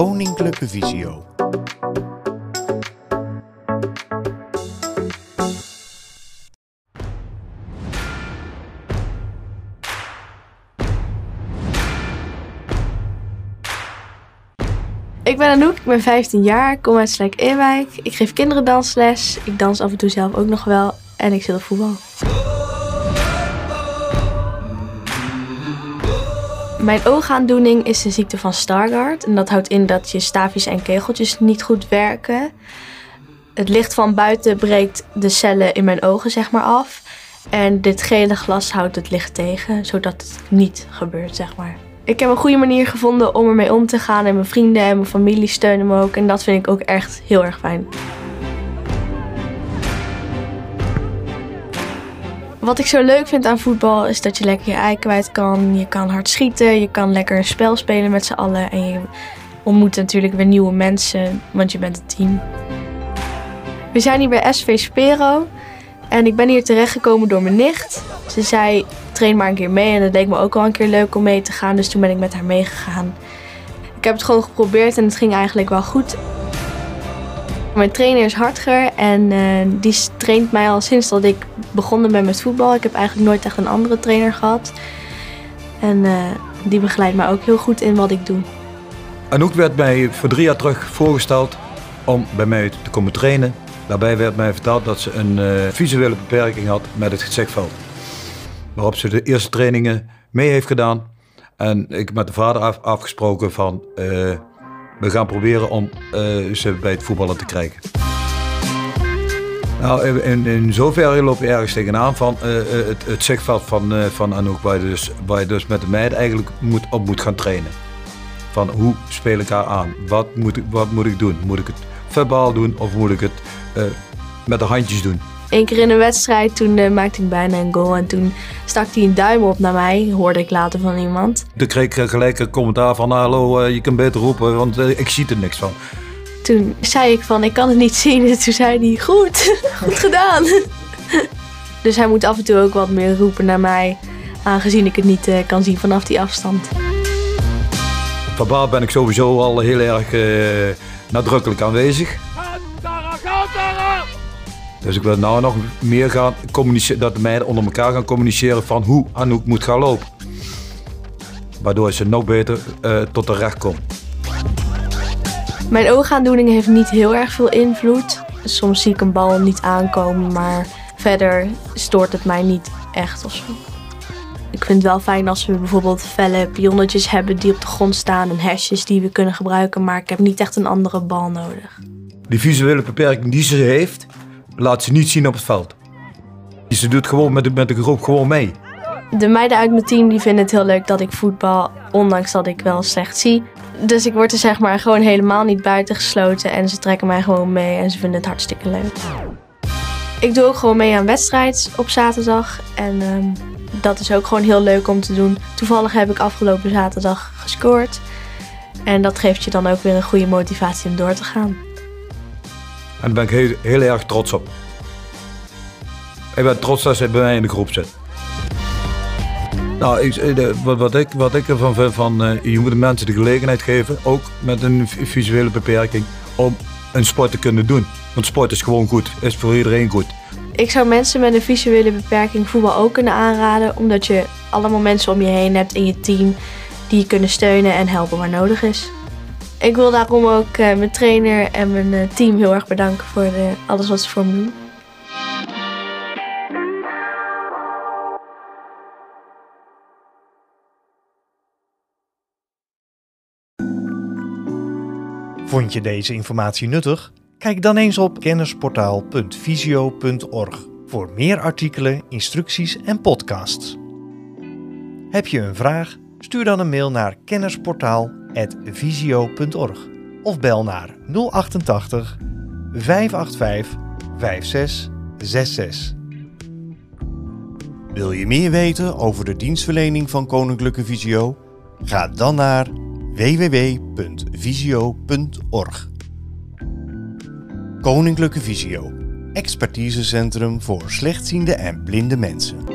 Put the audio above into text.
Koninklijke Visio. Ik ben Anouk, ik ben 15 jaar, kom uit Slijk-Ewijk. Ik geef kinderen dansles, ik dans af en toe zelf ook nog wel en ik zit op voetbal. Mijn oogaandoening is de ziekte van Stargardt. En dat houdt in dat je staafjes en kegeltjes niet goed werken. Het licht van buiten breekt de cellen in mijn ogen zeg maar af. En dit gele glas houdt het licht tegen, zodat het niet gebeurt zeg maar. Ik heb een goede manier gevonden om ermee om te gaan. En mijn vrienden en mijn familie steunen me ook. En dat vind ik ook echt heel erg fijn. Wat ik zo leuk vind aan voetbal is dat je lekker je ei kwijt kan. Je kan hard schieten, je kan lekker een spel spelen met z'n allen. En je ontmoet natuurlijk weer nieuwe mensen, want je bent een team. We zijn hier bij SV Spero. En ik ben hier terechtgekomen door mijn nicht. Ze zei, train maar een keer mee. En dat leek me ook wel een keer leuk om mee te gaan. Dus toen ben ik met haar meegegaan. Ik heb het gewoon geprobeerd en het ging eigenlijk wel goed. Mijn trainer is Hartger en uh, die traint mij al sinds dat ik begonnen ben met voetbal. Ik heb eigenlijk nooit echt een andere trainer gehad. En uh, die begeleidt mij ook heel goed in wat ik doe. Anouk werd mij voor drie jaar terug voorgesteld om bij mij te komen trainen. Daarbij werd mij verteld dat ze een uh, visuele beperking had met het gezichtsveld. Waarop ze de eerste trainingen mee heeft gedaan. En ik heb met de vader af, afgesproken van we gaan proberen om uh, ze bij het voetballen te krijgen. Nou, in, in zoverre loop je ergens tegenaan van uh, het, het zichtveld van, van Anouk, waar je, dus, waar je dus met de meiden eigenlijk moet, op moet gaan trainen. Van hoe speel ik haar aan? Wat moet wat moet ik doen? Moet ik het verbaal doen of moet ik het met de handjes doen? Eén keer in een wedstrijd, toen maakte ik bijna een goal en toen stak hij een duim op naar mij, hoorde ik later van iemand. Toen kreeg ik gelijk een commentaar van hallo, je kan beter roepen, want ik zie er niks van. Toen zei ik van, ik kan het niet zien. En toen zei hij, goed, goed gedaan. dus hij moet af en toe ook wat meer roepen naar mij. Aangezien ik het niet uh, kan zien vanaf die afstand. Verbaal ben ik sowieso al heel erg uh, nadrukkelijk aanwezig. Dus ik wil nou nog meer gaan communiceren, dat de meiden onder elkaar gaan communiceren van hoe Anouk moet gaan lopen. Waardoor ze nog beter uh, tot de recht komt. Mijn oogaandoening heeft niet heel erg veel invloed. Soms zie ik een bal niet aankomen, maar verder stoort het mij niet echt of zo. Ik vind het wel fijn als we bijvoorbeeld felle pionnetjes hebben die op de grond staan en hesjes die we kunnen gebruiken, maar ik heb niet echt een andere bal nodig. Die visuele beperking die ze heeft, laat ze niet zien op het veld. Ze doet gewoon met de, met de groep gewoon mee. De meiden uit mijn team die vinden het heel leuk dat ik voetbal, ondanks dat ik wel slecht zie. Dus ik word er zeg maar gewoon helemaal niet buiten gesloten en ze trekken mij gewoon mee en ze vinden het hartstikke leuk. Ik doe ook gewoon mee aan wedstrijd op zaterdag en um, dat is ook gewoon heel leuk om te doen. Toevallig heb ik afgelopen zaterdag gescoord en dat geeft je dan ook weer een goede motivatie om door te gaan. En daar ben ik heel, heel erg trots op. Ik ben trots dat ze bij mij in de groep zit. Nou, ik, wat, wat, ik, wat ik ervan vind, van, uh, je moet de mensen de gelegenheid geven, ook met een visuele beperking, om een sport te kunnen doen. Want sport is gewoon goed, is voor iedereen goed. Ik zou mensen met een visuele beperking voetbal ook kunnen aanraden, omdat je allemaal mensen om je heen hebt in je team die je kunnen steunen en helpen waar nodig is. Ik wil daarom ook uh, mijn trainer en mijn uh, team heel erg bedanken voor de, alles wat ze voor me doen. Vond je deze informatie nuttig? Kijk dan eens op kennisportaal.visio.org voor meer artikelen, instructies en podcasts. Heb je een vraag? Stuur dan een mail naar kennisportaal.visio.org of bel naar 088 585 5666. Wil je meer weten over de dienstverlening van Koninklijke Visio? Ga dan naar www.visio.org. Koninklijke Visio, expertisecentrum voor slechtziende en blinde mensen.